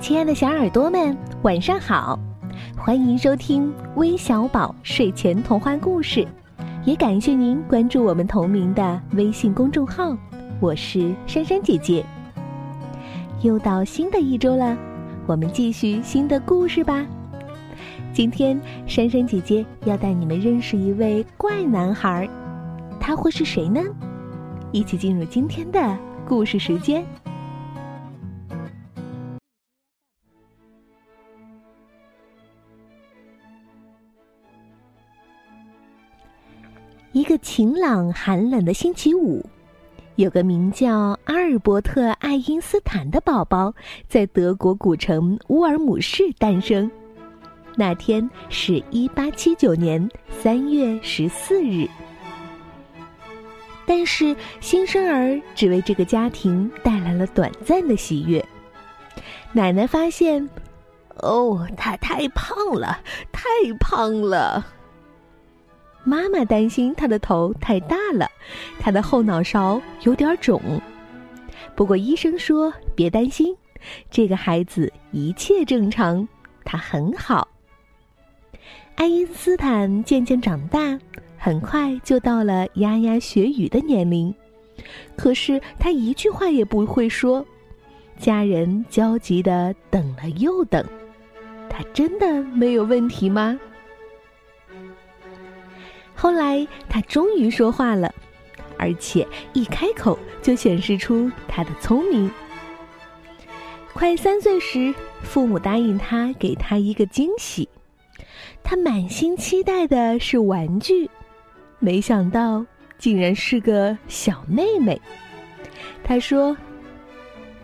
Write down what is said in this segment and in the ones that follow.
亲爱的小耳朵们，晚上好！欢迎收听微小宝睡前童话故事，也感谢您关注我们同名的微信公众号。我是珊珊姐姐。又到新的一周了，我们继续新的故事吧。今天珊珊姐姐要带你们认识一位怪男孩，他会是谁呢？一起进入今天的故事时间。晴朗寒冷的星期五，有个名叫阿尔伯特·爱因斯坦的宝宝在德国古城乌尔姆市诞生。那天是一八七九年三月十四日，但是新生儿只为这个家庭带来了短暂的喜悦。奶奶发现，哦，他太胖了，太胖了。妈妈担心他的头太大了，他的后脑勺有点肿。不过医生说别担心，这个孩子一切正常，他很好。爱因斯坦渐渐长大，很快就到了牙牙学语的年龄，可是他一句话也不会说。家人焦急的等了又等，他真的没有问题吗？后来，他终于说话了，而且一开口就显示出他的聪明。快三岁时，父母答应他给他一个惊喜，他满心期待的是玩具，没想到竟然是个小妹妹。他说：“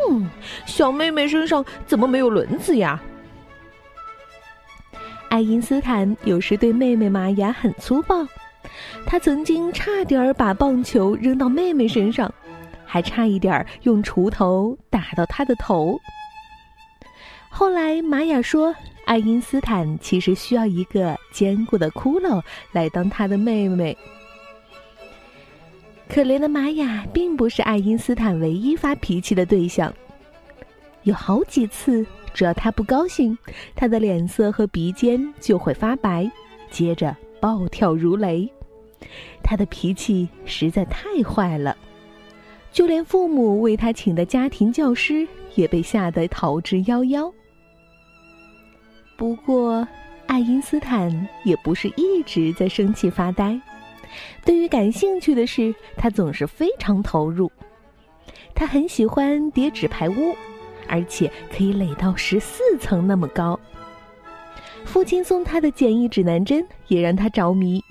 嗯，小妹妹身上怎么没有轮子呀？”爱因斯坦有时对妹妹玛雅很粗暴。他曾经差点把棒球扔到妹妹身上，还差一点用锄头打到她的头。后来玛雅说，爱因斯坦其实需要一个坚固的骷髅来当他的妹妹。可怜的玛雅并不是爱因斯坦唯一发脾气的对象，有好几次，只要他不高兴，他的脸色和鼻尖就会发白，接着暴跳如雷。他的脾气实在太坏了，就连父母为他请的家庭教师也被吓得逃之夭夭。不过，爱因斯坦也不是一直在生气发呆。对于感兴趣的事，他总是非常投入。他很喜欢叠纸牌屋，而且可以垒到十四层那么高。父亲送他的简易指南针也让他着迷。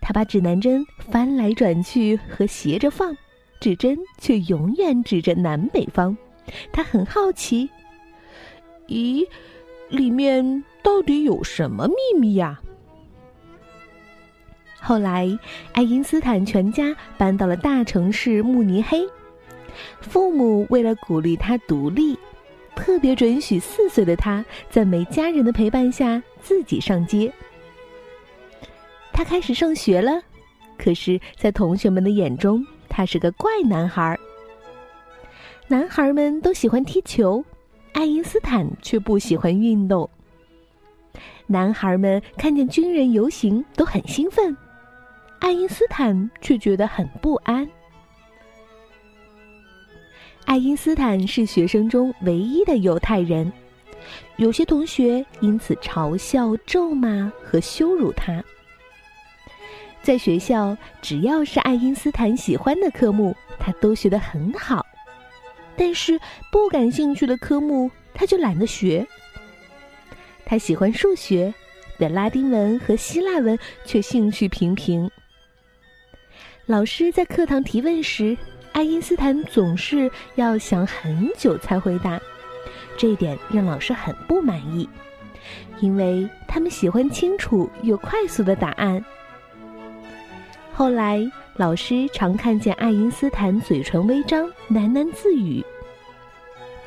他把指南针翻来转去和斜着放，指针却永远指着南北方。他很好奇，咦，里面到底有什么秘密呀？后来，爱因斯坦全家搬到了大城市慕尼黑，父母为了鼓励他独立，特别准许四岁的他在没家人的陪伴下自己上街。他开始上学了，可是，在同学们的眼中，他是个怪男孩。男孩们都喜欢踢球，爱因斯坦却不喜欢运动。男孩们看见军人游行都很兴奋，爱因斯坦却觉得很不安。爱因斯坦是学生中唯一的犹太人，有些同学因此嘲笑、咒骂和羞辱他。在学校，只要是爱因斯坦喜欢的科目，他都学得很好；但是不感兴趣的科目，他就懒得学。他喜欢数学，但拉丁文和希腊文却兴趣平平。老师在课堂提问时，爱因斯坦总是要想很久才回答，这一点让老师很不满意，因为他们喜欢清楚又快速的答案。后来，老师常看见爱因斯坦嘴唇微张，喃喃自语。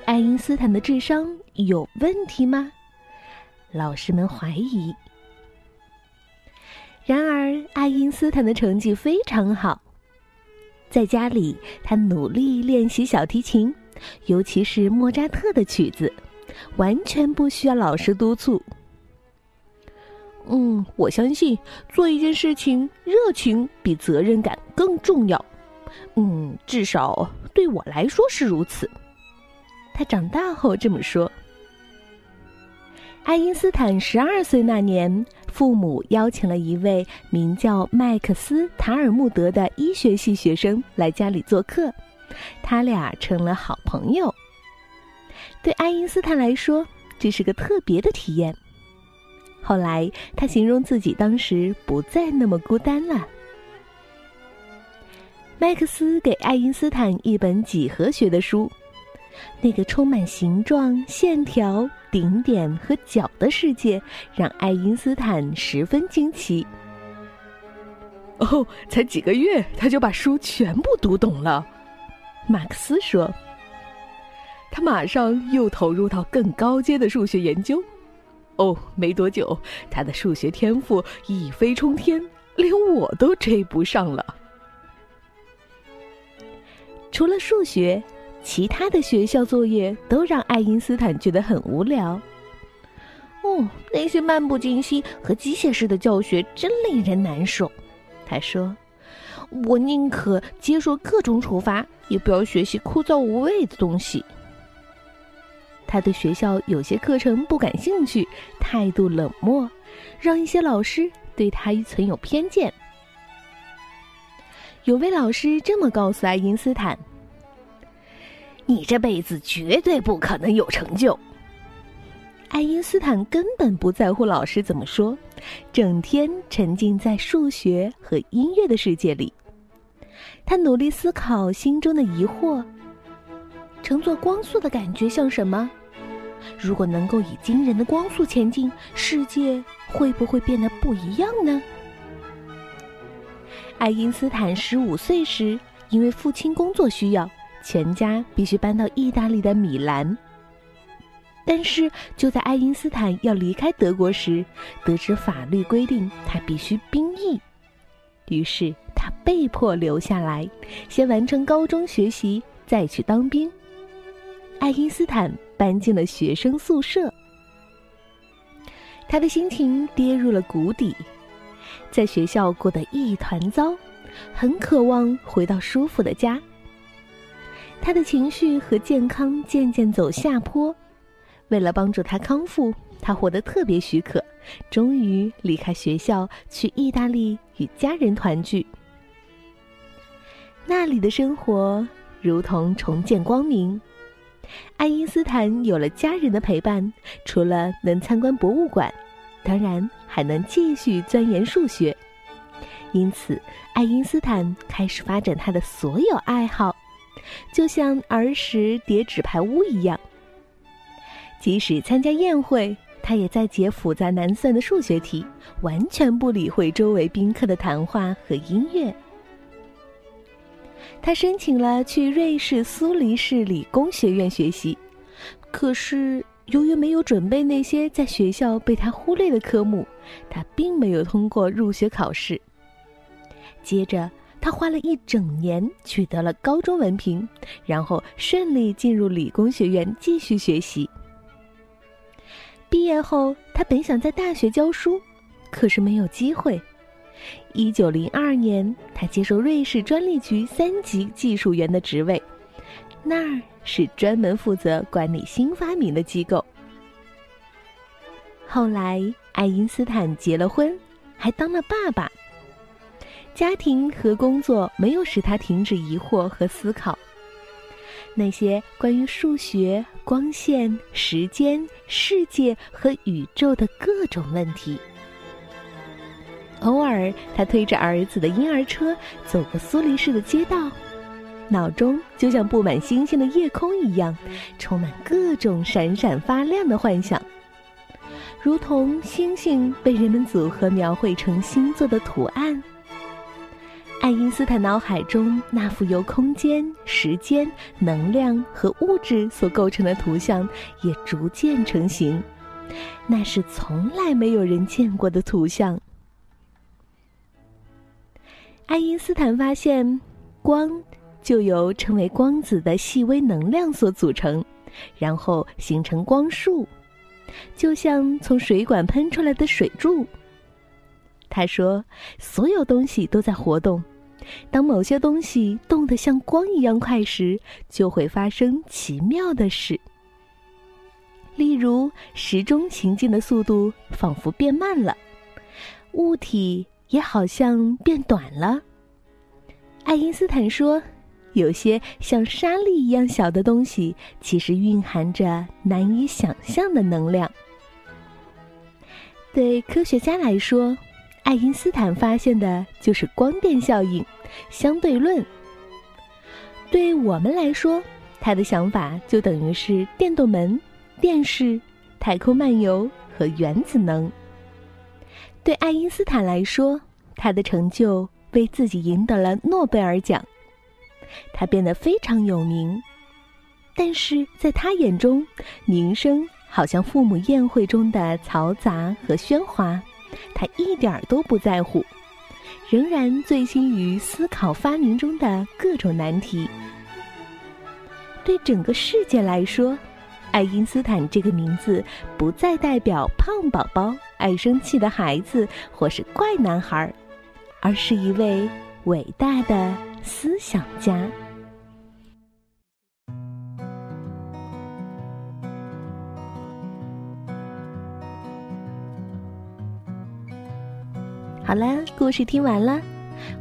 爱因斯坦的智商有问题吗？老师们怀疑。然而，爱因斯坦的成绩非常好。在家里，他努力练习小提琴，尤其是莫扎特的曲子，完全不需要老师督促。嗯，我相信做一件事情，热情比责任感更重要。嗯，至少对我来说是如此。他长大后这么说。爱因斯坦十二岁那年，父母邀请了一位名叫麦克斯·塔尔穆德的医学系学生来家里做客，他俩成了好朋友。对爱因斯坦来说，这是个特别的体验。后来，他形容自己当时不再那么孤单了。麦克斯给爱因斯坦一本几何学的书，那个充满形状、线条、顶点和角的世界让爱因斯坦十分惊奇。哦，才几个月，他就把书全部读懂了。马克思说：“他马上又投入到更高阶的数学研究。哦，没多久，他的数学天赋一飞冲天，连我都追不上了。”除了数学，其他的学校作业都让爱因斯坦觉得很无聊。哦，那些漫不经心和机械式的教学真令人难受，他说：“我宁可接受各种处罚，也不要学习枯燥无味的东西。”他对学校有些课程不感兴趣，态度冷漠，让一些老师对他存有偏见。有位老师这么告诉爱因斯坦：“你这辈子绝对不可能有成就。”爱因斯坦根本不在乎老师怎么说，整天沉浸在数学和音乐的世界里。他努力思考心中的疑惑：乘坐光速的感觉像什么？如果能够以惊人的光速前进，世界会不会变得不一样呢？爱因斯坦十五岁时，因为父亲工作需要，全家必须搬到意大利的米兰。但是就在爱因斯坦要离开德国时，得知法律规定他必须兵役，于是他被迫留下来，先完成高中学习，再去当兵。爱因斯坦搬进了学生宿舍，他的心情跌入了谷底。在学校过得一团糟，很渴望回到舒服的家。他的情绪和健康渐渐走下坡。为了帮助他康复，他活得特别许可，终于离开学校去意大利与家人团聚。那里的生活如同重见光明。爱因斯坦有了家人的陪伴，除了能参观博物馆。当然还能继续钻研数学，因此爱因斯坦开始发展他的所有爱好，就像儿时叠纸牌屋一样。即使参加宴会，他也在解复杂难算的数学题，完全不理会周围宾客的谈话和音乐。他申请了去瑞士苏黎世理工学院学习，可是。由于没有准备那些在学校被他忽略的科目，他并没有通过入学考试。接着，他花了一整年取得了高中文凭，然后顺利进入理工学院继续学习。毕业后，他本想在大学教书，可是没有机会。一九零二年，他接受瑞士专利局三级技术员的职位。那儿是专门负责管理新发明的机构。后来，爱因斯坦结了婚，还当了爸爸。家庭和工作没有使他停止疑惑和思考。那些关于数学、光线、时间、世界和宇宙的各种问题。偶尔，他推着儿子的婴儿车走过苏黎世的街道。脑中就像布满星星的夜空一样，充满各种闪闪发亮的幻想，如同星星被人们组合描绘成星座的图案。爱因斯坦脑海中那幅由空间、时间、能量和物质所构成的图像也逐渐成型，那是从来没有人见过的图像。爱因斯坦发现，光。就由称为光子的细微能量所组成，然后形成光束，就像从水管喷出来的水柱。他说：“所有东西都在活动，当某些东西动得像光一样快时，就会发生奇妙的事。例如，时钟行进的速度仿佛变慢了，物体也好像变短了。”爱因斯坦说：“有些像沙粒一样小的东西，其实蕴含着难以想象的能量。”对科学家来说，爱因斯坦发现的就是光电效应、相对论。对我们来说，他的想法就等于是电动门、电视、太空漫游和原子能。对爱因斯坦来说，他的成就为自己赢得了诺贝尔奖，他变得非常有名。但是在他眼中，名声好像父母宴会中的嘈杂和喧哗。他一点儿都不在乎，仍然醉心于思考发明中的各种难题。对整个世界来说，爱因斯坦这个名字不再代表胖宝宝、爱生气的孩子或是怪男孩，而是一位伟大的思想家。好了，故事听完了，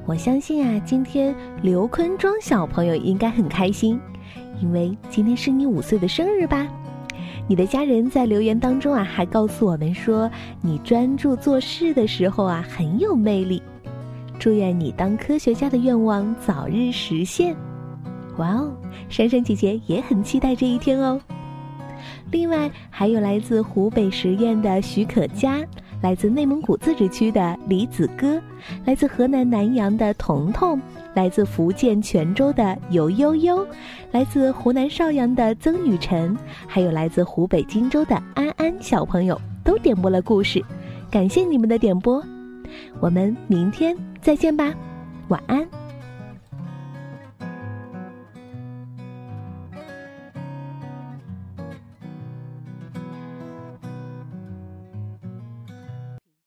我相信啊，今天刘坤庄小朋友应该很开心，因为今天是你五岁的生日吧？你的家人在留言当中啊，还告诉我们说你专注做事的时候啊很有魅力，祝愿你当科学家的愿望早日实现。哇哦，珊珊姐姐也很期待这一天哦。另外还有来自湖北十堰的许可嘉。来自内蒙古自治区的李子歌，来自河南南阳的彤彤，来自福建泉州的游悠悠，来自湖南邵阳的曾雨辰，还有来自湖北荆州的安安小朋友，都点播了故事，感谢你们的点播，我们明天再见吧，晚安。